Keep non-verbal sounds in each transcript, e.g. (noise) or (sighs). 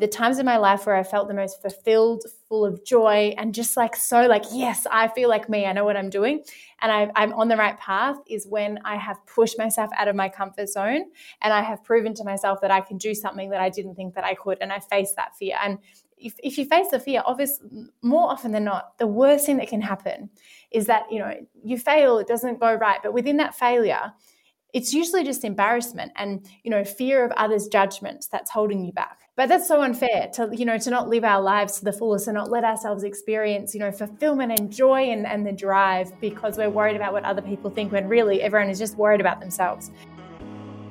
the times in my life where I felt the most fulfilled, full of joy, and just like so, like, yes, I feel like me, I know what I'm doing, and I, I'm on the right path is when I have pushed myself out of my comfort zone and I have proven to myself that I can do something that I didn't think that I could, and I face that fear. And if, if you face the fear, obviously, more often than not, the worst thing that can happen is that, you know, you fail, it doesn't go right. But within that failure, it's usually just embarrassment and you know fear of others judgments that's holding you back. But that's so unfair to you know to not live our lives to the fullest and not let ourselves experience you know fulfillment and joy and, and the drive because we're worried about what other people think when really everyone is just worried about themselves.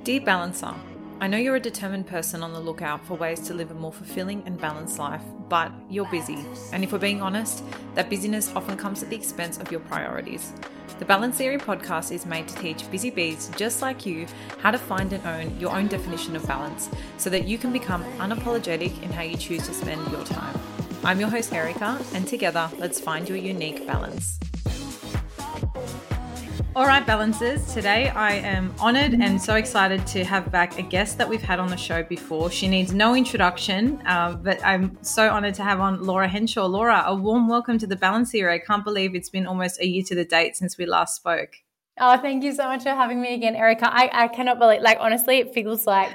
Dear balancer I know you're a determined person on the lookout for ways to live a more fulfilling and balanced life, but you're busy. And if we're being honest, that busyness often comes at the expense of your priorities. The Balance Theory podcast is made to teach busy bees just like you how to find and own your own definition of balance so that you can become unapologetic in how you choose to spend your time. I'm your host, Erica, and together, let's find your unique balance. All right, balancers. Today I am honored and so excited to have back a guest that we've had on the show before. She needs no introduction, uh, but I'm so honored to have on Laura Henshaw. Laura, a warm welcome to the Balance Theory. I can't believe it's been almost a year to the date since we last spoke. Oh, thank you so much for having me again, Erica. I, I cannot believe, like, honestly, it feels like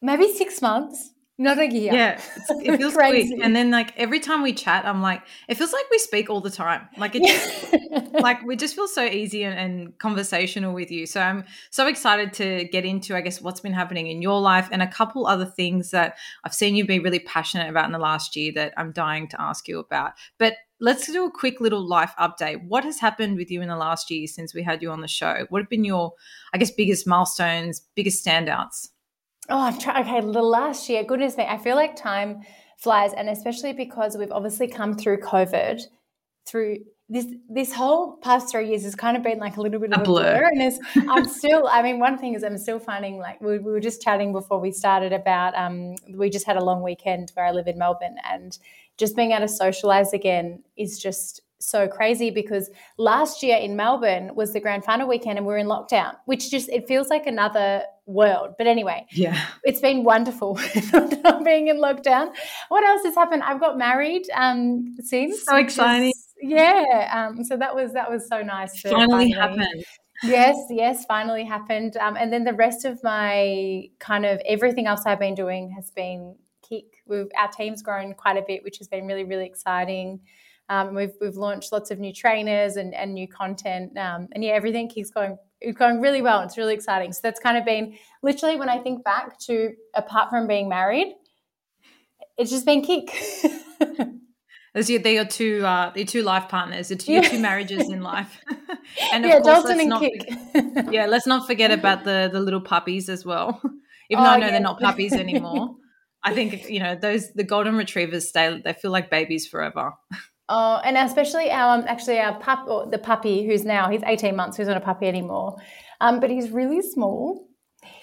maybe six months not a year. Yeah, it (laughs) feels quick. And then like every time we chat, I'm like, it feels like we speak all the time. Like it just, (laughs) like we just feel so easy and, and, conversational with you. So I'm so excited to get into, I guess, what's been happening in your life and a couple other things that I've seen you be really passionate about in the last year that I'm dying to ask you about. But let's do a quick little life update. What has happened with you in the last year since we had you on the show? What have been your, I guess, biggest milestones, biggest standouts? Oh, I'm trying. Okay, the last year, goodness me, I feel like time flies, and especially because we've obviously come through COVID, through this this whole past three years has kind of been like a little bit of a, a blur. blur. And (laughs) I'm still, I mean, one thing is I'm still finding like we, we were just chatting before we started about um, we just had a long weekend where I live in Melbourne, and just being able to socialize again is just so crazy because last year in Melbourne was the grand final weekend and we are in lockdown, which just it feels like another world. But anyway, yeah, it's been wonderful (laughs) not being in lockdown. What else has happened? I've got married um since. So exciting. Is, yeah. Um so that was that was so nice. Finally, finally happened. Yes, yes, finally happened. Um, and then the rest of my kind of everything else I've been doing has been KIC. We've, our team's grown quite a bit, which has been really, really exciting. Um, we've we've launched lots of new trainers and, and new content, um, and yeah, everything keeps going it's going really well. It's really exciting. So that's kind of been literally when I think back to apart from being married, it's just been KIC. (laughs) As you, they're your two, uh, your two life partners, your two, your two marriages in life, (laughs) and of yeah, course, Dalton and not, KIC. yeah, let's not forget about the the little puppies as well. (laughs) Even though oh, I know yeah. they're not puppies anymore, I think you know those the golden retrievers stay. They feel like babies forever. Oh, and especially our um, actually our pup, or the puppy who's now he's eighteen months. He's not a puppy anymore, um, but he's really small.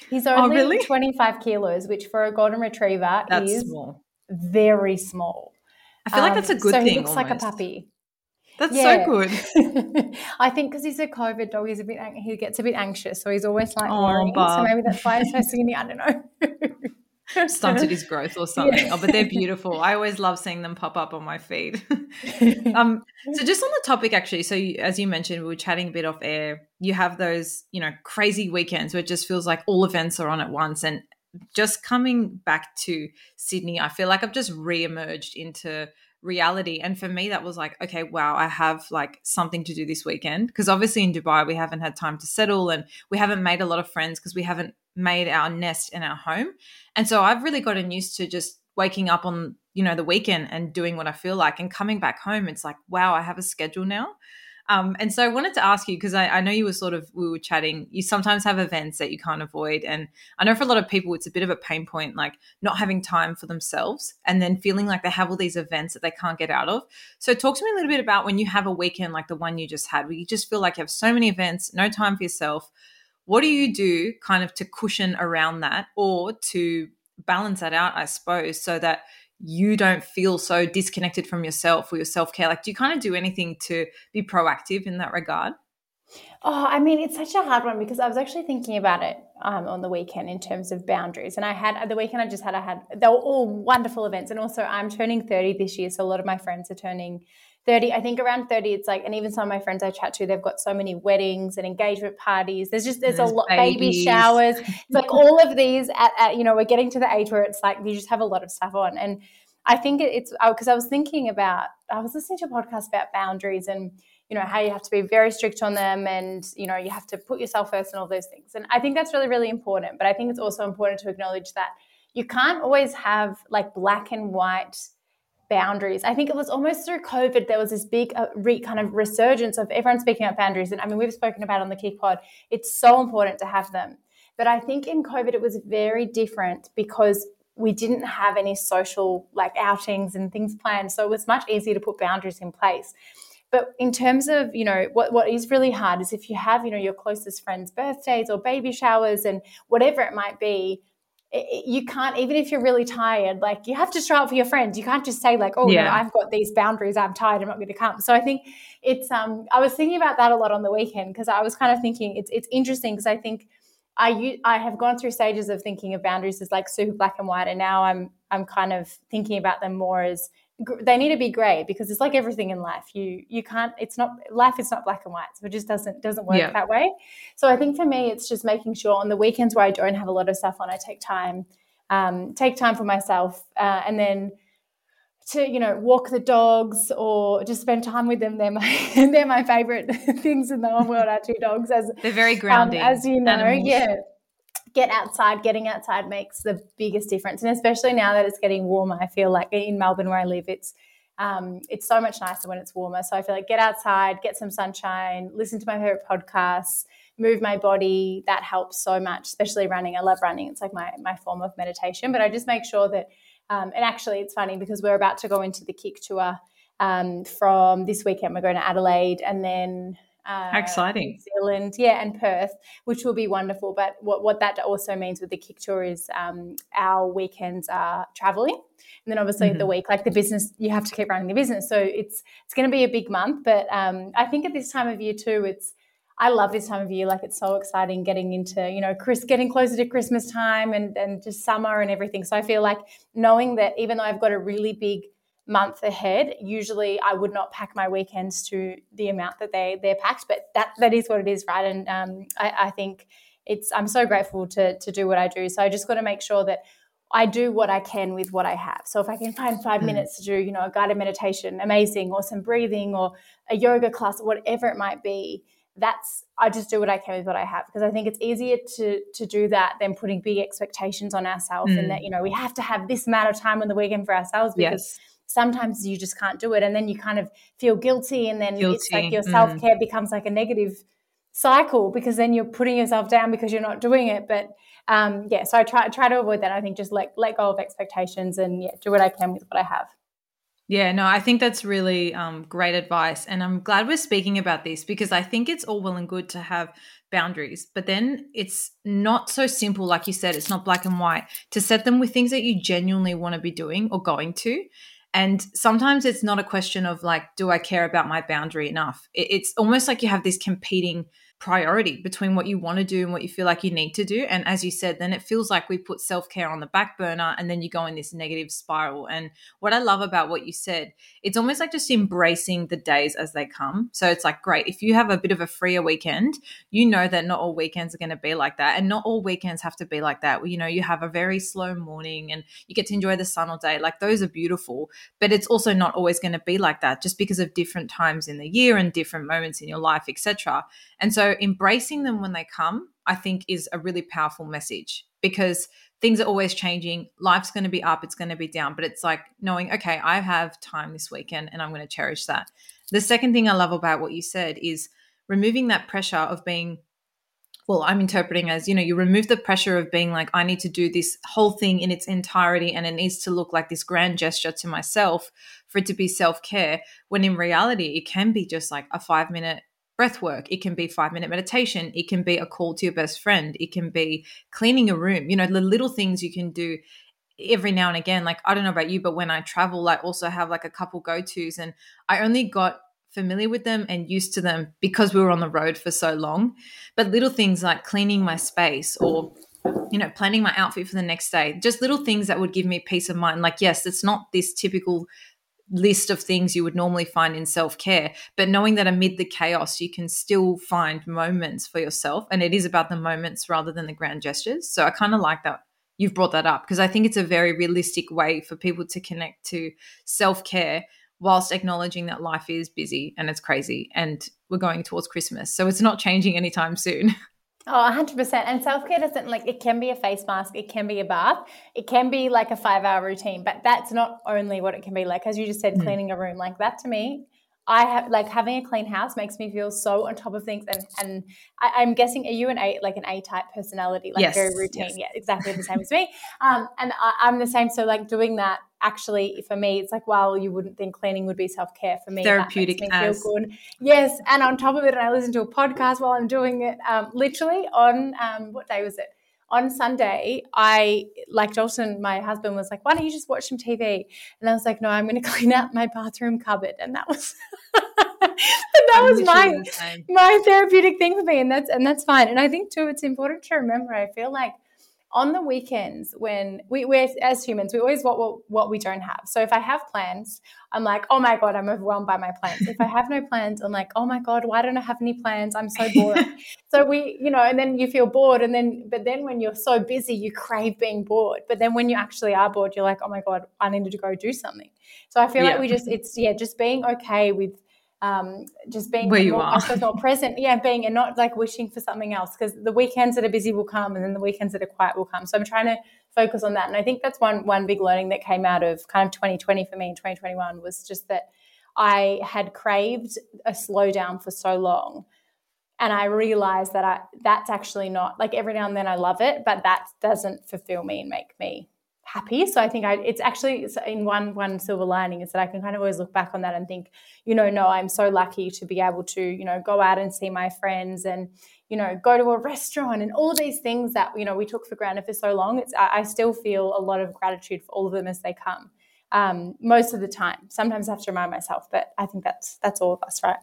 He's oh, only oh, really? twenty five kilos, which for a golden retriever that's is small. very small. I feel um, like that's a good so thing. he looks almost. like a puppy. That's yeah. so good. (laughs) I think because he's a COVID dog, he's a bit he gets a bit anxious, so he's always like oh, worrying. So maybe that's why he's (laughs) so skinny. I don't know (laughs) stunted his (laughs) growth or something. Yeah. Oh, but they're beautiful. I always love seeing them pop up on my feed. (laughs) um, so just on the topic, actually, so you, as you mentioned, we were chatting a bit off air. You have those, you know, crazy weekends where it just feels like all events are on at once. And just coming back to Sydney, I feel like I've just re-emerged into reality and for me that was like okay wow i have like something to do this weekend because obviously in dubai we haven't had time to settle and we haven't made a lot of friends because we haven't made our nest in our home. And so I've really gotten used to just waking up on, you know, the weekend and doing what I feel like and coming back home. It's like, wow, I have a schedule now. Um, and so I wanted to ask you because I, I, know you were sort of we were chatting. You sometimes have events that you can't avoid, and I know for a lot of people it's a bit of a pain point, like not having time for themselves, and then feeling like they have all these events that they can't get out of. So talk to me a little bit about when you have a weekend like the one you just had, where you just feel like you have so many events, no time for yourself. What do you do kind of to cushion around that or to balance that out, I suppose, so that you don't feel so disconnected from yourself or your self care? Like, do you kind of do anything to be proactive in that regard? Oh, I mean, it's such a hard one because I was actually thinking about it um, on the weekend in terms of boundaries. And I had the weekend I just had, I had, they were all wonderful events. And also, I'm turning 30 this year. So a lot of my friends are turning 30. I think around 30, it's like, and even some of my friends I chat to, they've got so many weddings and engagement parties. There's just, there's, there's a lot, baby showers. (laughs) It's like all of these at, at, you know, we're getting to the age where it's like you just have a lot of stuff on. And I think it's oh, because I was thinking about, I was listening to a podcast about boundaries and, you know, how you have to be very strict on them and, you know, you have to put yourself first and all those things. And I think that's really, really important. But I think it's also important to acknowledge that you can't always have like black and white boundaries. I think it was almost through COVID, there was this big uh, re, kind of resurgence of everyone speaking about boundaries. And I mean, we've spoken about on the KIC Pod, it's so important to have them. But I think in COVID, it was very different because we didn't have any social like outings and things planned. So it was much easier to put boundaries in place. But in terms of, you know, what, what is really hard is if you have, you know, your closest friends' birthdays or baby showers and whatever it might be, you can't, even if you're really tired, like you have to show up for your friends. You can't just say like, oh, yeah. no, I've got these boundaries. I'm tired. I'm not going to come. So I think it's, um, I was thinking about that a lot on the weekend because I was kind of thinking it's, it's interesting because I think – I I have gone through stages of thinking of boundaries as like super black and white, and now I'm I'm kind of thinking about them more as they need to be grey because it's like everything in life. You you can't. It's not life. is not black and white, so it just doesn't doesn't work yeah. that way. So I think for me, it's just making sure on the weekends where I don't have a lot of stuff on, I take time, um, take time for myself, uh, and then to you know walk the dogs or just spend time with them. They're my (laughs) they're my favorite (laughs) things in the whole world. Are two dogs as they're very grounding, um, as you know. Animals. Yeah, get outside. Getting outside makes the biggest difference, and especially now that it's getting warmer. I feel like in Melbourne where I live, it's um, it's so much nicer when it's warmer. So I feel like get outside, get some sunshine, listen to my favorite podcasts, move my body. That helps so much, especially running. I love running. It's like my my form of meditation. But I just make sure that um, and actually, it's funny because we're about to go into the KIC tour um, from this weekend. We're going to Adelaide and then uh, exciting New Zealand, yeah, and Perth, which will be wonderful. But what, what that also means with the KIC tour is um, our weekends are traveling, and then obviously mm-hmm. the week, like the business, you have to keep running the business. So it's it's going to be a big month. But um, I think at this time of year too, it's I love this time of year. Like it's so exciting getting into, you know, Chris getting closer to Christmas time and, and just summer and everything. So I feel like knowing that even though I've got a really big month ahead, usually I would not pack my weekends to the amount that they they're packed. But that that is what it is, right? And um, I, I think it's I'm so grateful to to do what I do. So I just got to make sure that I do what I can with what I have. So if I can find five mm. minutes to do, you know, a guided meditation, amazing, or some breathing, or a yoga class, whatever it might be that's I just do what I can with what I have because I think it's easier to to do that than putting big expectations on ourselves mm. and that you know we have to have this amount of time on the weekend for ourselves because yes. Sometimes you just can't do it and then you kind of feel guilty and then guilty. it's like your self care mm. becomes like a negative cycle because then you're putting yourself down because you're not doing it but um, yeah so I try try to avoid that I think just let let go of expectations and yeah do what I can with what I have. Yeah, no, I think that's really um, great advice. And I'm glad we're speaking about this because I think it's all well and good to have boundaries, but then it's not so simple. Like you said, it's not black and white to set them with things that you genuinely want to be doing or going to. And sometimes it's not a question of like, do I care about my boundary enough? It's almost like you have this competing priority between what you want to do and what you feel like you need to do. And as you said, then it feels like we put self care on the back burner and then you go in this negative spiral. And what I love about what you said, it's almost like just embracing the days as they come. So it's like, great, if you have a bit of a freer weekend, you know that not all weekends are going to be like that. And not all weekends have to be like that. You know, you have a very slow morning and you get to enjoy the sun all day. Like those are beautiful, but it's also not always going to be like that just because of different times in the year and different moments in your life, etc. And so embracing them when they come, I think is a really powerful message because things are always changing. Life's going to be up, it's going to be down, but it's like knowing, okay, I have time this weekend and I'm going to cherish that. The second thing I love about what you said is removing that pressure of being well, I'm interpreting as, you know, you remove the pressure of being like, I need to do this whole thing in its entirety and it needs to look like this grand gesture to myself for it to be self care. When in reality, it can be just like a five minute breath work. It can be five minute meditation. It can be a call to your best friend. It can be cleaning a room. You know the little things you can do every now and again. Like i don't know about you but when i travel i also have like a couple go-to's and i only got familiar with them and used to them because we were on the road for so long. But little things like cleaning my space or you know, planning my outfit for the next day, just little things that would give me peace of mind. Like, yes, it's not this typical list of things you would normally find in self care, but knowing that amid the chaos, you can still find moments for yourself. And it is about the moments rather than the grand gestures. So I kind of like that you've brought that up because I think it's a very realistic way for people to connect to self care whilst acknowledging that life is busy and it's crazy and we're going towards Christmas. So it's not changing anytime soon. (laughs) Oh, 100%. And self care doesn't like it can be a face mask, it can be a bath, it can be like a five hour routine, but that's not only what it can be like. As you just said, mm. cleaning a room, like that to me I have like having a clean house makes me feel so on top of things, and and I, am guessing are you an A like an A type personality, like yes, very routine, yes. yeah, exactly the same as me. Um, and I, am the same. So like doing that actually for me, it's like wow, you wouldn't think cleaning would be self care for me. Therapeutic, me feel good. Yes, and on top of it, I listen to a podcast while I'm doing it. Um, literally on um, what day was it? On Sunday, I like Dalton, my husband was like, "Why don't you just watch some TV?" And I was like, "No, I'm going (laughs) to clean out my bathroom cupboard," and that was. (laughs) that was my my therapeutic thing for me, and that's and that's fine. And I think too, it's important to remember. I feel like on the weekends when we, we're as humans, we always want what, what we don't have. So if I have plans, I'm like, oh my God, I'm overwhelmed by my plans. If I have no plans, I'm like, oh my God, why don't I have any plans? I'm so bored. (laughs) so we, you know, and then you feel bored. And then, but then when you're so busy, you crave being bored. But then when you actually are bored, you're like, oh my God, I needed to go do something. So I feel yeah. like we just, it's, yeah, just being okay with um, just being where you more, are, more present. Yeah, being and not like wishing for something else because the weekends that are busy will come, and then the weekends that are quiet will come. So I'm trying to focus on that, and I think that's one one big learning that came out of kind of 2020 for me in 2021 was just that I had craved a slowdown for so long. And I realized that I that's actually not like every now and then I love it, but that doesn't fulfill me and make me happy. So I think I, it's actually in one one silver lining is that I can kind of always look back on that and think, you know, no, I'm so lucky to be able to, you know, go out and see my friends and, you know, go to a restaurant and all these things that you know we took for granted for so long. It's I, I still feel a lot of gratitude for all of them as they come. Um, most of the time. Sometimes I have to remind myself, but I think that's that's all of us, right?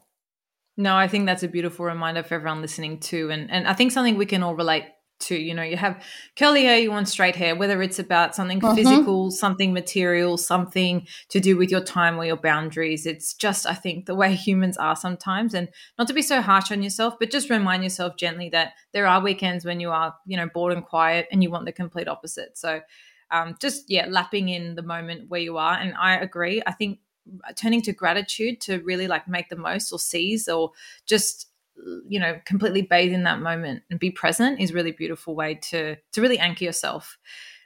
No, I think that's a beautiful reminder for everyone listening too, and and I think something we can all relate too. You know, you have curly hair, you want straight hair, whether it's about something uh-huh. physical, something material, something to do with your time or your boundaries. It's just, I think, the way (laughs) humans are sometimes. And not to be so harsh on yourself, but just remind yourself gently that there are weekends when you are, you know, bored and quiet and you want the complete opposite. So, um, just, yeah, lapping in the moment where you are. And I agree. I think turning to gratitude to really like make the most or seize or just you know completely bathe in that moment and be present is really beautiful way to to really anchor yourself.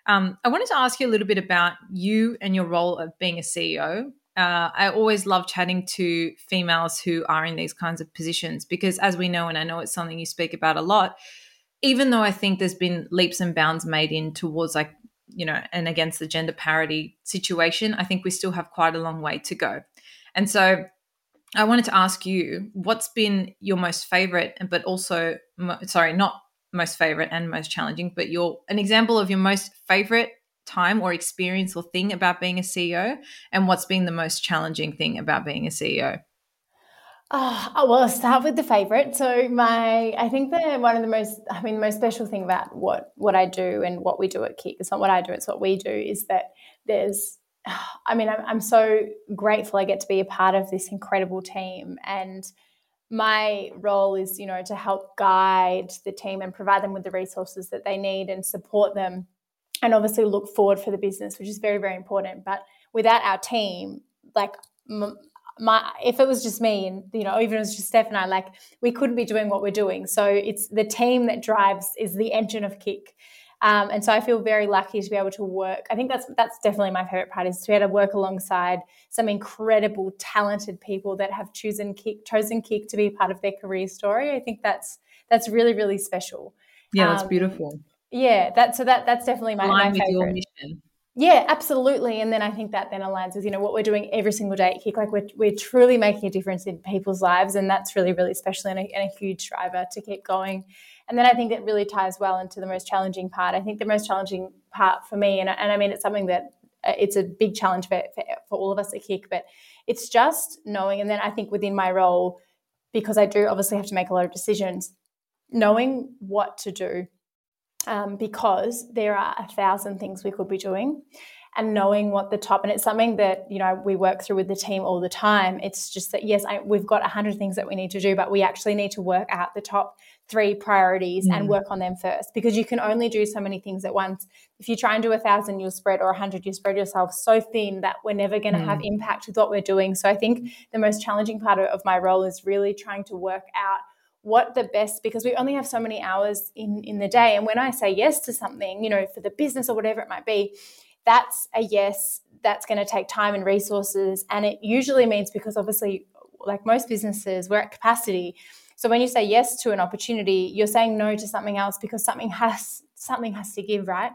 Um, i wanted to ask you a little bit about you and your role of being a ceo uh, i always love chatting to females who are in these kinds of positions because as we know and i know it's something you speak about a lot even though i think there's been leaps and bounds made in towards like you know and against the gender parity situation i think we still have quite a long way to go. And so I wanted to ask you what's been your most favorite, but also, sorry, not most favorite and most challenging, but your an example of your most favorite time or experience or thing about being a CEO, and what's been the most challenging thing about being a CEO. Ah, oh, well, I'll start with the favorite. So my, I think that one of the most, I mean, the most special thing about what what I do and what we do at KIC, it's not what I do, it's what we do, is that there's (sighs) I mean, I'm, I'm so grateful I get to be a part of this incredible team. And my role is, you know, to help guide the team and provide them with the resources that they need and support them and obviously look forward for the business, which is very, very important. But without our team, like, my if it was just me and you know even if it was just Steph and I like we couldn't be doing what we're doing so it's the team that drives is the engine of KIC um, and so I feel very lucky to be able to work. I think that's that's definitely my favorite part is to be able to work alongside some incredible, talented people that have chosen KIC, chosen KIC to be part of their career story. I think that's that's really really special. Yeah, that's um, beautiful. Yeah, that so that that's definitely my, my favorite. Yeah, absolutely. And then I think that then aligns with, you know, what we're doing every single day at KIC. Like we're, we're truly making a difference in people's lives. And that's really, really special and a, and a huge driver to keep going. And then I think it really ties well into the most challenging part. I think the most challenging part for me, and, and I mean, it's something that uh, it's a big challenge for, for, for all of us at KIC. But it's just knowing, and then I think within my role, because I do obviously have to make a lot of decisions, knowing what to do. Um, because there are a thousand things we could be doing. And knowing what the top and it's something that you know we work through with the team all the time. It's just that yes I, we've got 100 things that we need to do but we actually need to work out the top three priorities mm. and work on them first. Because you can only do so many things at once. If you try and do a thousand you'll spread or a hundred you spread yourself so thin that we're never going to mm. have impact with what we're doing. So i think the most challenging part of my role is really trying to work out what the best because we only have so many hours in in the day and when i say yes to something you know for the business or whatever it might be that's a yes that's going to take time and resources and it usually means because obviously like most businesses we're at capacity so when you say yes to an opportunity you're saying no to something else because something has something has to give right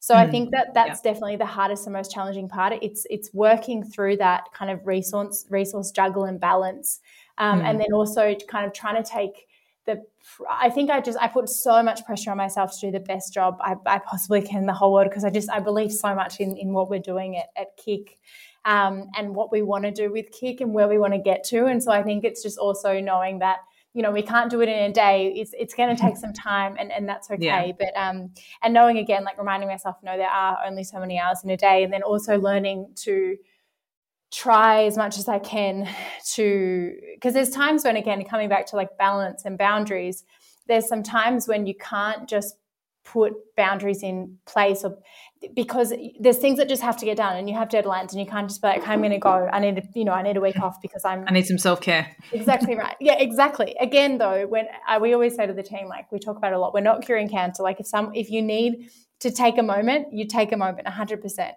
so mm. i think that that's yeah. definitely the hardest and most challenging part it's it's working through that kind of resource resource juggle and balance um, mm. and then also kind of trying to take the I think I just I put so much pressure on myself to do the best job I, I possibly can in the whole world because I just I believe so much in in what we're doing at, at KIC um, and what we want to do with KIC and where we want to get to. And so I think it's just also knowing that you know we can't do it in a day. It's it's going to take some time, and and that's okay. Yeah. But um and knowing again, like reminding myself, no, there are only so many hours in a day, and then also learning to try as much as I can to because there's times when again coming back to like balance and boundaries there's some times when you can't just put boundaries in place or because there's things that just have to get done and you have deadlines and you can't just be like I'm going to go. I need to, you know I need a week off because I'm I need some self-care. Exactly right. Yeah exactly. Again though when uh, we always say to the team like we talk about a lot we're not curing cancer. Like if some if you need to take a moment you take a moment 100%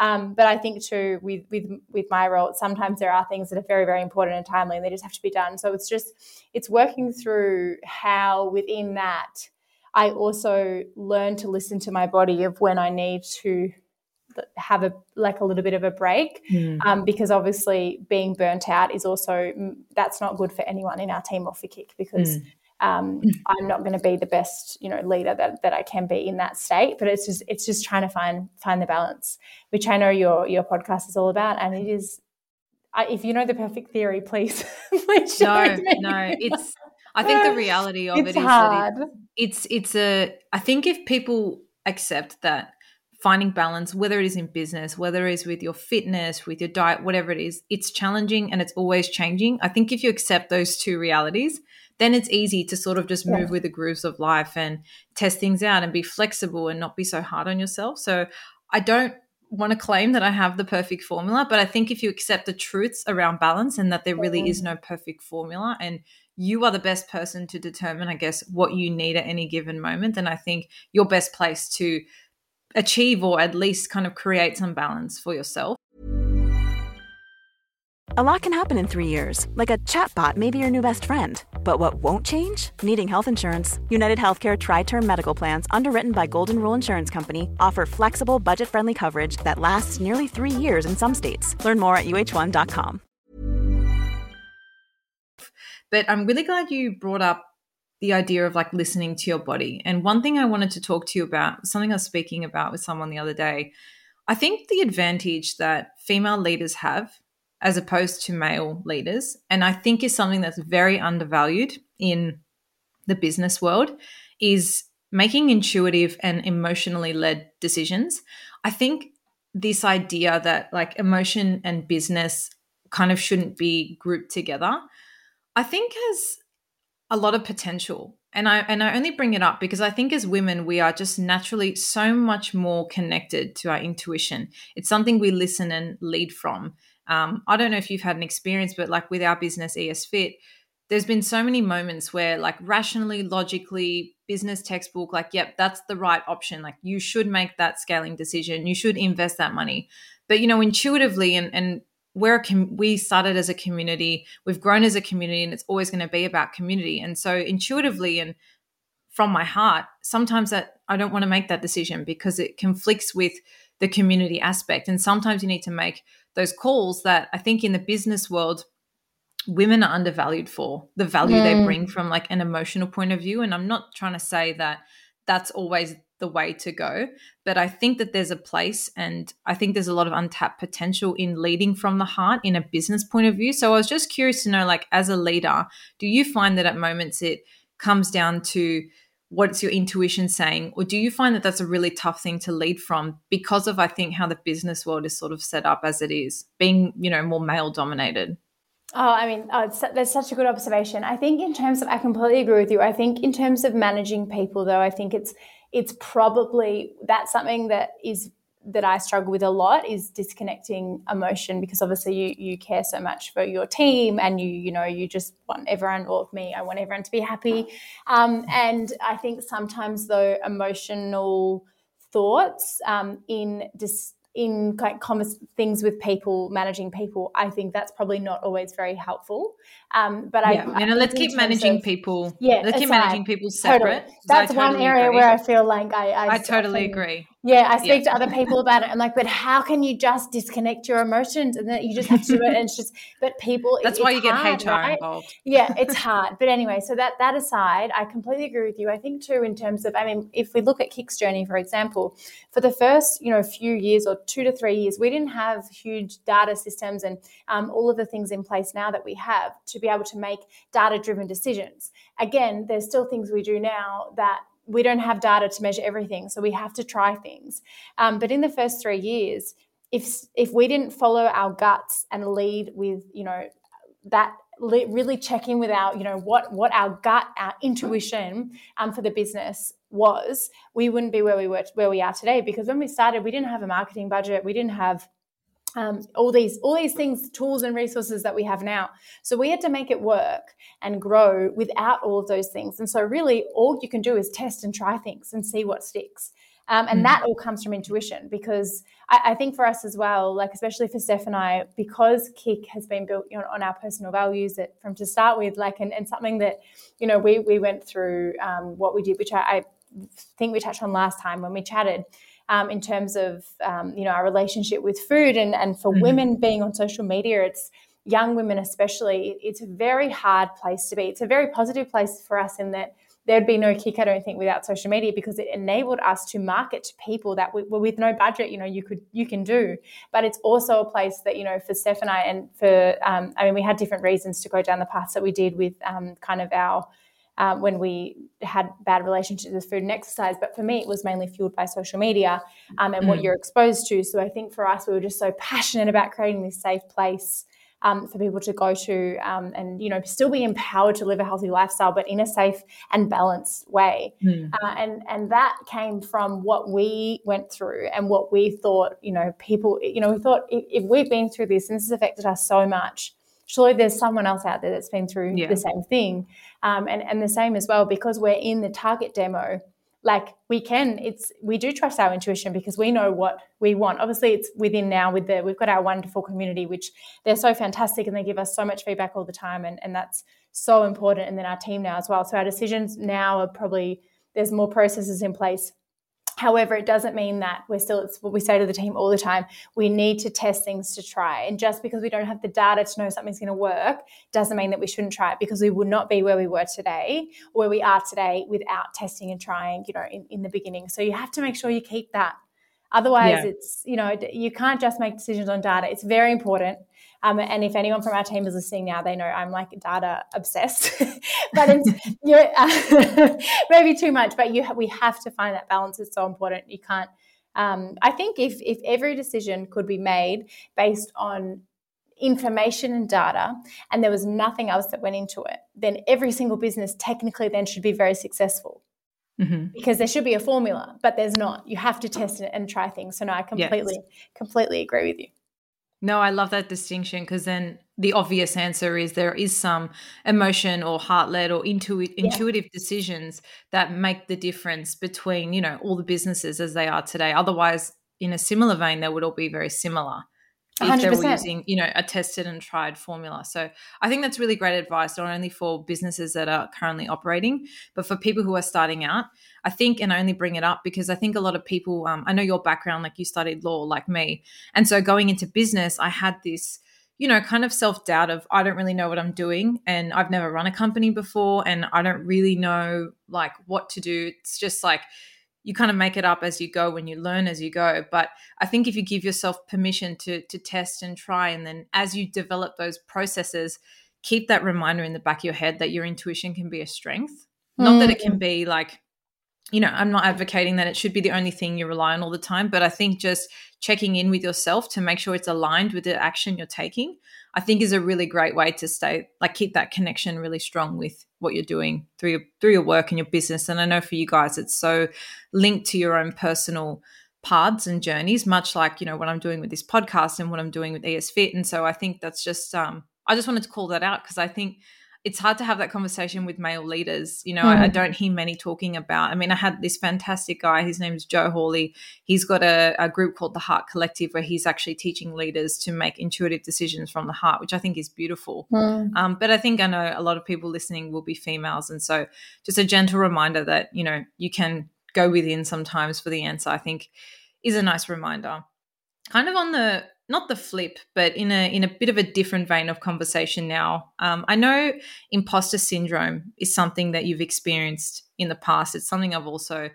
um, but I think too with with with my role, sometimes there are things that are very very important and timely, and they just have to be done. So it's just it's working through how within that I also learn to listen to my body of when I need to have a like a little bit of a break mm. um, because obviously being burnt out is also mm, that's not good for anyone in our team or for KIC because mm um, mm. I'm not going to be the best, you know, leader that, that I can be in that state. But it's just it's just trying to find find the balance, which I know your your podcast is all about, and it is. I, if you know the perfect theory, please, (laughs) please no, no, it's. I think the reality of it's it is hard. that it, it's it's a. I think if people accept that finding balance, whether it is in business, whether it is with your fitness, with your diet, whatever it is, it's challenging and it's always changing. I think if you accept those two realities, then it's easy to sort of just move yeah. with the grooves of life and test things out and be flexible and not be so hard on yourself. So I don't want to claim that I have the perfect formula, but I think if you accept the truths around balance and that there really is no perfect formula and you are the best person to determine, I guess, what you need at any given moment, then I think you're best placed to achieve or at least kind of create some balance for yourself. A lot can happen in three years, like a chatbot may be your new best friend. But what won't change? Needing health insurance. United Healthcare Tri Term Medical Plans, underwritten by Golden Rule Insurance Company, offer flexible, budget friendly coverage that lasts nearly three years in some states. Learn more at uh1.com. But I'm really glad you brought up the idea of like listening to your body. And one thing I wanted to talk to you about, something I was speaking about with someone the other day, I think the advantage that female leaders have as opposed to male leaders. And I think is something that's very undervalued in the business world is making intuitive and emotionally led decisions. I think this idea that like emotion and business kind of shouldn't be grouped together, I think has a lot of potential. And I and I only bring it up because I think as women we are just naturally so much more connected to our intuition. It's something we listen and lead from. Um, I don't know if you've had an experience, but like with our business ES Fit, there's been so many moments where like rationally, logically, business textbook, like, yep, that's the right option. Like you should make that scaling decision. You should invest that money. But you know, intuitively and and we're com- we started as a community, we've grown as a community, and it's always going to be about community. And so intuitively and from my heart, sometimes that I don't want to make that decision because it conflicts with the community aspect. And sometimes you need to make those calls that I think in the business world, women are undervalued for the value mm. they bring from like an emotional point of view. And I'm not trying to say that that's always the way to go. But I think that there's a place and I think there's a lot of untapped potential in leading from the heart in a business point of view. So I was just curious to know, like, as a leader, do you find that at moments it comes down to what's your intuition saying or do you find that that's a really tough thing to lead from because of i think how the business world is sort of set up as it is being you know more male dominated Oh, I mean, oh, that's such a good observation. I think in terms of, I completely agree with you. I think in terms of managing people, though, I think it's it's probably that's something that is that I struggle with a lot is disconnecting emotion because obviously you you care so much for your team and you you know you just want everyone or me I want everyone to be happy, um, and I think sometimes though emotional thoughts um, in dis- in like things with people, managing people, I think that's probably not always very helpful. Um, but yeah. I, you know, let's keep managing of, people. Yeah, let's keep managing people separate. Totally. That's totally one area agree. where I feel like I I, I totally agree. Yeah, I speak yeah. to other people about it. I'm like, but how can you just disconnect your emotions and that you just have to do it? And it's just, but people. That's it, why you get hard, HR right? involved. Yeah, (laughs) it's hard. But anyway, so that that aside, I completely agree with you. I think too, in terms of, I mean, if we look at KIC's journey, for example, for the first, you know, few years or two to three years, we didn't have huge data systems and um, all of the things in place now that we have to be able to make data-driven decisions. Again, there's still things we do now that we don't have data to measure everything, so we have to try things. Um, but in the first three years, if if we didn't follow our guts and lead with you know that really check in with our you know what what our gut our intuition um, for the business was we wouldn't be where we were where we are today because when we started we didn't have a marketing budget we didn't have um, all these all these things tools and resources that we have now. So we had to make it work and grow without all of those things. And so really all you can do is test and try things and see what sticks. Um, and mm. that all comes from intuition because I, I, think for us as well like especially for steph and i because KIC has been built you know, on our personal values that from to start with like and, and something that you know we we went through um, what we did which I, I think we touched on last time when we chatted um, in terms of um, you know our relationship with food and and for mm-hmm. women being on social media it's young women especially it's a very hard place to be it's a very positive place for us in that there'd be no KIC i don't think without social media because it enabled us to market to people that we, with no budget you know you could you can do but it's also a place that you know for steph and i and for um, i mean we had different reasons to go down the paths that we did with um, kind of our um, when we had bad relationships with food and exercise. But for me, it was mainly fueled by social media um, and mm. what you're exposed to. So I think for us, we were just so passionate about creating this safe place. Um, for people to go to um, and you know still be empowered to live a healthy lifestyle, but in a safe and balanced way. Mm. Uh, and and that came from what we went through and what we thought. You know, people. You know, we thought if, if we've been through this and this has affected us so much, surely there's someone else out there that's been through yeah. the same thing. Um, and, and the same as well, because we're in the target demo, like we can, it's, we do trust our intuition because we know what we want. Obviously it's within now with the, we've got our wonderful community, which they're so fantastic and they give us so much feedback all the time. And, and that's so important. And then our team now as well. So our decisions now are probably, there's more processes in place However, it doesn't mean that we're still, it's what we say to the team all the time. We need to test things to try. And just because we don't have the data to know something's going to work doesn't mean that we shouldn't try it because we would not be where we were today or where we are today without testing and trying, you know, in, in the beginning. So you have to make sure you keep that. Otherwise, yeah. it's, you know, you can't just make decisions on data. It's very important. Um, and if anyone from our team is listening now, they know I'm like data obsessed, (laughs) but it's know, uh, (laughs) maybe too much. But you we have to find that balance. It's so important. You can't. Um, I think if if every decision could be made based on information and data and there was nothing else that went into it then every single business technically then should be very successful mm-hmm. because there should be a formula but there's not you have to test it and try things so no i completely yes. completely agree with you no, I love that distinction because then the obvious answer is there is some emotion or heart led or yeah. intuitive decisions that make the difference between, you know, all the businesses as they are today. Otherwise, in a similar vein, they would all be very similar if they were using, you know, a tested and tried formula. So I think that's really great advice, not only for businesses that are currently operating, but for people who are starting out. I think, and I only bring it up because I think a lot of people, um, I know your background, like you studied law like me. And so going into business, I had this, you know, kind of self doubt of I don't really know what I'm doing and I've never run a company before and I don't really know like what to do. It's just like, you kind of make it up as you go when you learn as you go but i think if you give yourself permission to to test and try and then as you develop those processes keep that reminder in the back of your head that your intuition can be a strength not that it can mm. be like you know i'm not advocating that it should be the only thing you rely on all the time but i think just checking in with yourself to make sure it's aligned with the action you're taking I think is a really great way to stay like keep that connection really strong with what you're doing through your through your work and your business. And I know for you guys it's so linked to your own personal paths and journeys, much like, you know, what I'm doing with this podcast and what I'm doing with ES Fit. And so I think that's just um I just wanted to call that out because I think it's hard to have that conversation with male leaders. You know, mm. I, I, hmm. don't hear many talking about. I mean, I had this fantastic guy. His name is Joe Hawley. He's got a, a, group called the Heart Collective, where he's actually teaching leaders to make intuitive decisions from the heart, which I think is beautiful. Mm. Um, but I think I know a lot of people listening will be females, and so just a gentle reminder that you know you can go within sometimes for the answer. I think is a nice reminder. Kind of on the not the flip, but in a in a bit of a different vein of conversation now. Um, I know imposter syndrome is something that you've experienced in the past. It's something I've also,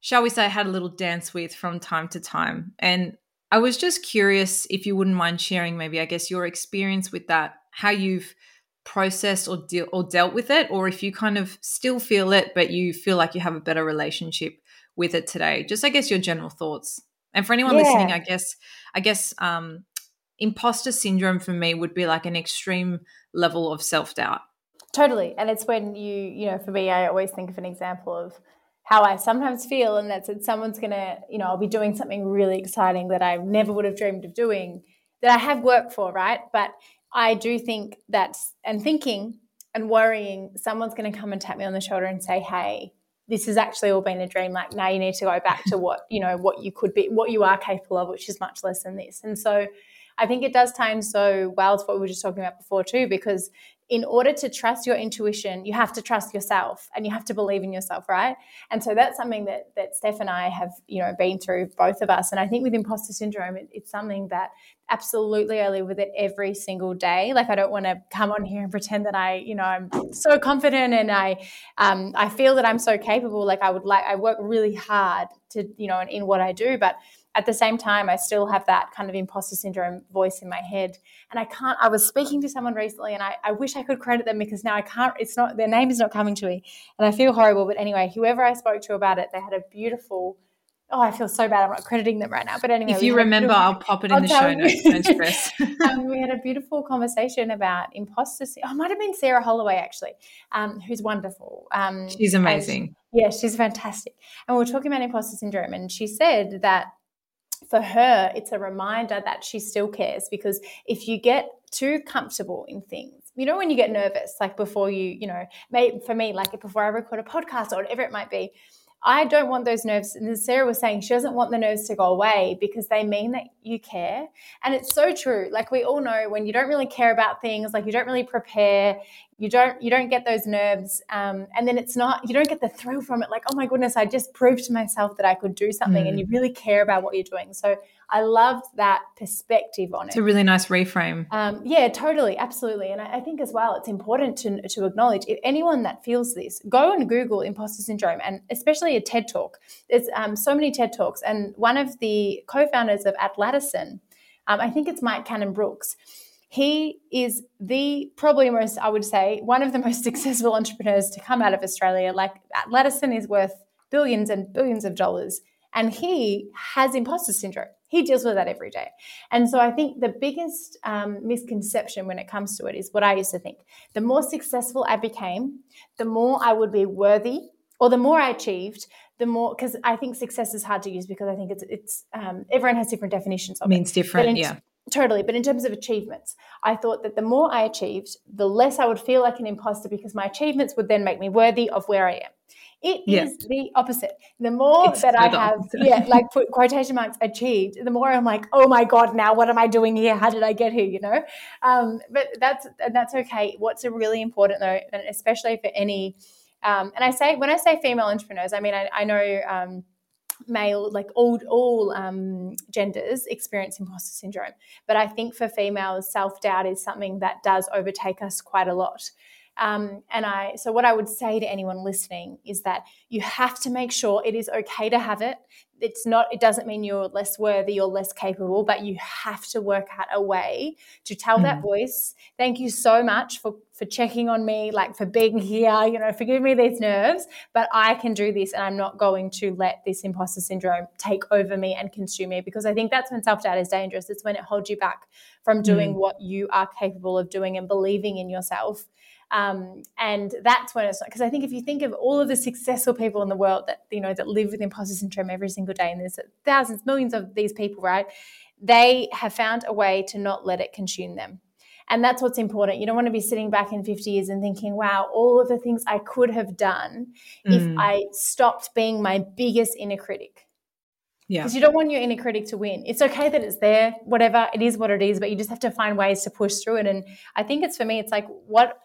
shall we say, had a little dance with from time to time. And I was just curious if you wouldn't mind sharing, maybe I guess your experience with that, how you've processed or or dealt with it, or if you kind of still feel it, but you feel like you have a better relationship with it today. Just I guess your general thoughts. And for anyone yeah. listening, I guess I guess um, imposter syndrome for me would be like an extreme level of self doubt. Totally, and it's when you you know for me, I always think of an example of how I sometimes feel, and that's that someone's gonna you know I'll be doing something really exciting that I never would have dreamed of doing that I have worked for, right? But I do think that and thinking and worrying someone's going to come and tap me on the shoulder and say, "Hey, this has actually all been a dream like now you need to go back to what you know what you could be what you are capable of which is much less than this. And so i think it does in so well to what we were just talking about before too because in order to trust your intuition, you have to trust yourself and you have to believe in yourself, right? And so that's something that that Steph and I have, you know, been through, both of us. And I think with imposter syndrome, it, it's something that absolutely I live with it every single day. Like I don't want to come on here and pretend that I, you know, I'm so confident and I, um, I feel that I'm so capable. Like I would like, I work really hard to, you know, in, in what I do, but at the same time, I still have that kind of imposter syndrome voice in my head. And I can't, I was speaking to someone recently and I, I wish I could credit them because now I can't, it's not, their name is not coming to me. And I feel horrible. But anyway, whoever I spoke to about it, they had a beautiful, oh, I feel so bad. I'm not crediting them right now. But anyway, if you remember, I'll pop it in I'll the show notes. Don't stress. (laughs) um, we had a beautiful conversation about imposter. Oh, it might have been Sarah Holloway actually, um, who's wonderful. Um, she's amazing. yeah, she's fantastic. And we were talking about imposter syndrome, and she said that for her, it's a reminder that she still cares because if you get too comfortable in things, you know, when you get nervous, like before you, you know, for me, like before I record a podcast or whatever it might be, I don't want those nerves. And Sarah was saying she doesn't want the nerves to go away because they mean that you care. And it's so true. Like we all know when you don't really care about things, like you don't really prepare, you don't you don't get those nerves um, and then it's not you don't get the thrill from it like oh my goodness i just proved to myself that i could do something mm. and you really care about what you're doing. So i loved that perspective on it. it's a really nice reframe. Um, yeah totally absolutely and I, I, think as well it's important to, to acknowledge if anyone that feels this go and google imposter syndrome and especially a ted talk. There's um, so many ted talks and one of the co-founders of atlassian um, i think it's Mike Cannon-Brookes he is the probably most, I would say, one of the most (laughs) successful entrepreneurs to come out of Australia. Like Atlassian is worth billions and billions of dollars, and he has imposter syndrome. He deals with that every day. And so I think the biggest um, misconception when it comes to it is what I used to think. The more successful I became, the more I would be worthy, or the more I achieved, the more because I think success is hard to use because I think it's it's um, everyone has different definitions of it. means it. different, in, yeah. Totally. But in terms of achievements, I thought that the more I achieved, the less I would feel like an imposter because my achievements would then make me worthy of where I am. It yeah. is the opposite. The more it's that I have, opposite. yeah, like (laughs) put quotation marks achieved, the more I'm like, oh my god, now what am I doing here? How did I get here? You know, um, but that's that's okay. What's really important though, and especially for any, um, and I say when I say female entrepreneurs, I mean I, I know. Um, male, like all all um, genders experience imposter syndrome. But I think for females, self doubt is something that does overtake us quite a lot. Um, and I, so what I would say to anyone listening is that you have to make sure it is okay to have it. It's not, it doesn't mean you're less worthy or less capable, but you have to work out a way to tell mm. that voice, thank you so much for, for checking on me, like for being here, you know, forgive me these nerves, but I can do this and I'm not going to let this imposter syndrome take over me and consume me because I think that's when self doubt is dangerous. It's when it holds you back from doing mm. what you are capable of doing and believing in yourself. Um, and that's when it's because I think if you think of all of the successful people in the world that you know that live with imposter syndrome every single day, and there's thousands, millions of these people, right? They have found a way to not let it consume them. And that's what's important. You don't want to be sitting back in 50 years and thinking, wow, all of the things I could have done mm. if I stopped being my biggest inner critic. Yeah. Because you don't want your inner critic to win. It's okay that it's there, whatever, it is what it is, but you just have to find ways to push through it. And I think it's for me, it's like, what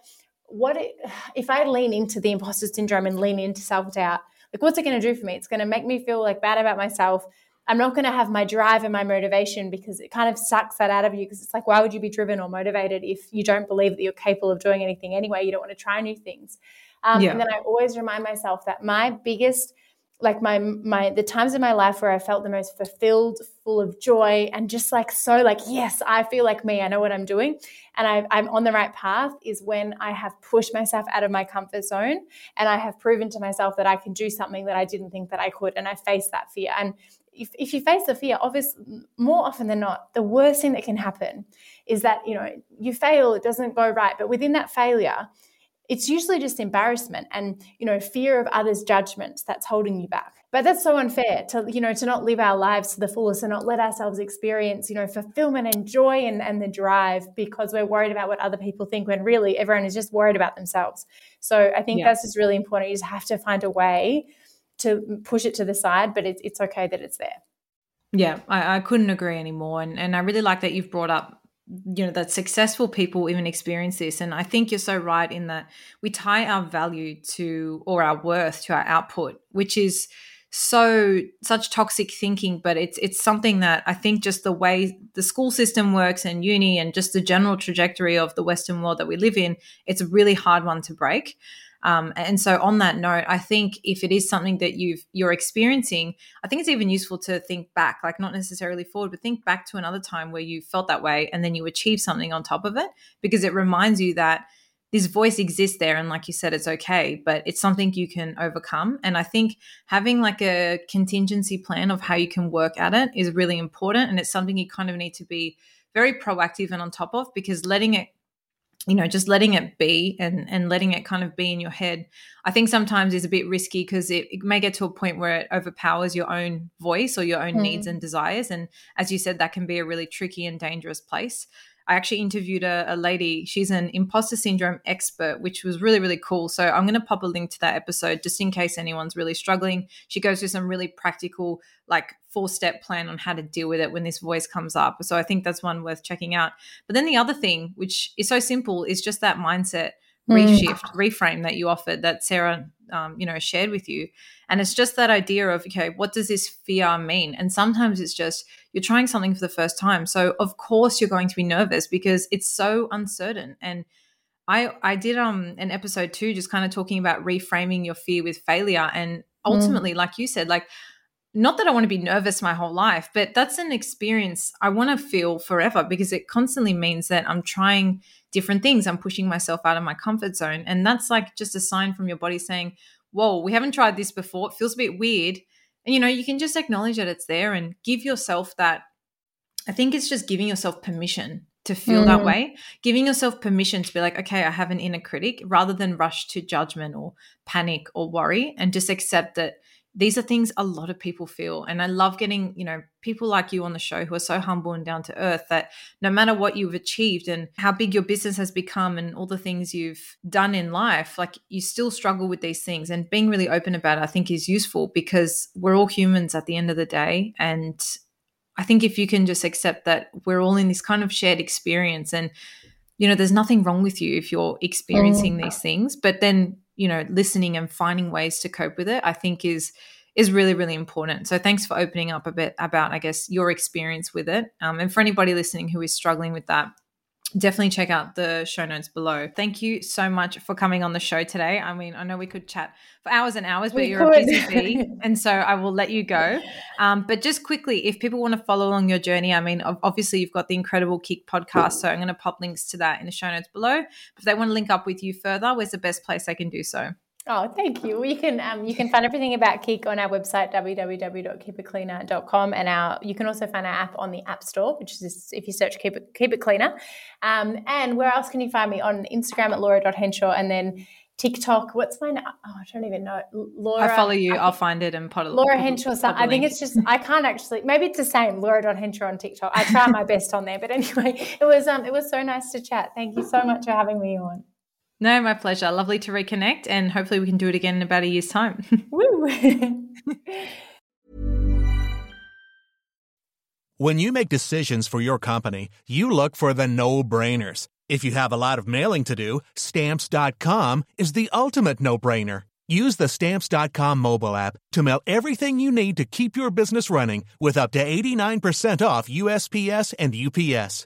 what it, (sighs) if I lean into the imposter syndrome and lean into self doubt, like what's it going to do for me? It's going to make me feel like bad about myself. I'm not going to have my drive and my motivation because it kind of sucks that out of you because it's like, why would you be driven or motivated if you don't believe that you're capable of doing anything anyway? You don't want to try new things. Um, yeah. And then I always remind myself that my biggest like my my the times in my life where I felt the most fulfilled, full of joy, and just like so like yes, I feel like me. I know what I'm doing, and I, I'm on the right path. Is when I have pushed myself out of my comfort zone, and I have proven to myself that I can do something that I didn't think that I could, and I face that fear. And if, if you face the fear, obviously more often than not, the worst thing that can happen is that you know you fail, it doesn't go right, but within that failure it's usually just embarrassment and you know fear of others judgment that's holding you back but that's so unfair to you know to not live our lives to the fullest and not let ourselves experience you know fulfillment and joy and, and the drive because we're worried about what other people think when really everyone is just worried about themselves so i think yeah. that's just really important you just have to find a way to push it to the side but it's, it's okay that it's there yeah, I, I, couldn't agree anymore. And, and I really like that you've brought up you know that successful people even experience this. And i think you're so right in that we tie our value to or our worth to our output which is so such toxic thinking but it's it's something that i think just the way the school system works and uni and just the general trajectory of the western world that we live in it's a really hard one to break um, and so, on that note, I think if it is something that you've you're experiencing, I think it's even useful to think back, like not necessarily forward, but think back to another time where you felt that way, and then you achieved something on top of it, because it reminds you that this voice exists there, and like you said, it's okay, but it's something you can overcome. And I think having like a contingency plan of how you can work at it is really important, and it's something you kind of need to be very proactive and on top of because letting it you know just letting it be and and letting it kind of be in your head. I think sometimes is a bit risky because it, it, may get to a point where it overpowers your own voice or your own mm. needs and desires. And as you said that can be a really tricky and dangerous place I actually interviewed a, a, lady. She's an imposter syndrome expert, which was really, really cool. So I'm going to pop a link to that episode just in case anyone's really struggling. She goes through some really practical, like four step plan on how to deal with it when this voice comes up. So I think that's one worth checking out. But then the other thing, which is so simple, is just that mindset reshift, mm. reframe that you offered that Sarah, um, you know, shared with you. And it's just that idea of, okay, what does this fear mean? And sometimes it's just you're trying something for the first time. So of course you're going to be nervous because it's so uncertain. And I I did um an episode two just kind of talking about reframing your fear with failure. And ultimately, mm. like you said, like not that I want to be nervous my whole life, but that's an experience I want to feel forever because it constantly means that I'm trying different things. I'm pushing myself out of my comfort zone. And that's like just a sign from your body saying, Whoa, we haven't tried this before. It feels a bit weird. And you know, you can just acknowledge that it's there and give yourself that. I think it's just giving yourself permission to feel mm. that way, giving yourself permission to be like, okay, I have an inner critic rather than rush to judgment or panic or worry and just accept that these are things a lot of people feel and i love getting you know people like you on the show who are so humble and down to earth that no matter what you've achieved and how big your business has become and all the things you've done in life like you still struggle with these things and being really open about it i think is useful because we're all humans at the end of the day and i think if you can just accept that we're all in this kind of shared experience and you know there's nothing wrong with you if you're experiencing mm. these things but then you know listening and finding ways to cope with it i think is is really really important. So thanks for opening up a bit about i guess your experience with it. Um, and for anybody listening who is struggling with that definitely check out the show notes below. Thank you so much for coming on the show today. I mean, I know we could chat for hours and hours, but we you're could. a busy bee, (laughs) and so I will let you go. Um, but just quickly, if people want to follow along your journey, I mean, obviously you've got the Incredible KIC podcast, so I'm going to pop links to that in the show notes below. But if they want to link up with you further, where's the best place they can do so? Oh, thank you. You can um, you can find everything about KIC on our website www.keepitcleaner.com, and our you can also find our app on the App Store, which is if you search Keep It Keep It Cleaner. Um, and where else can you find me on Instagram at laura.henshaw, and then TikTok. What's my? Name? Oh, I don't even know. Laura. I follow you. I will find it and put it. Laura Henshaw. I think it's just I can't actually. Maybe it's the same. Laura.henshaw on TikTok. I try my best on there, but anyway, (laughs) it was um it was so nice to chat. Thank you so much for having me on. No, my pleasure. Lovely to reconnect, and hopefully we can do it again in about a year's time. (laughs) Woo! when you make decisions for your company, you look for the no-brainers. If you have a lot of mailing to do, stamps.com is the ultimate no-brainer. Use the stamps.com mobile app to mail everything you need to keep your business running with up to 89% off USPS and UPS.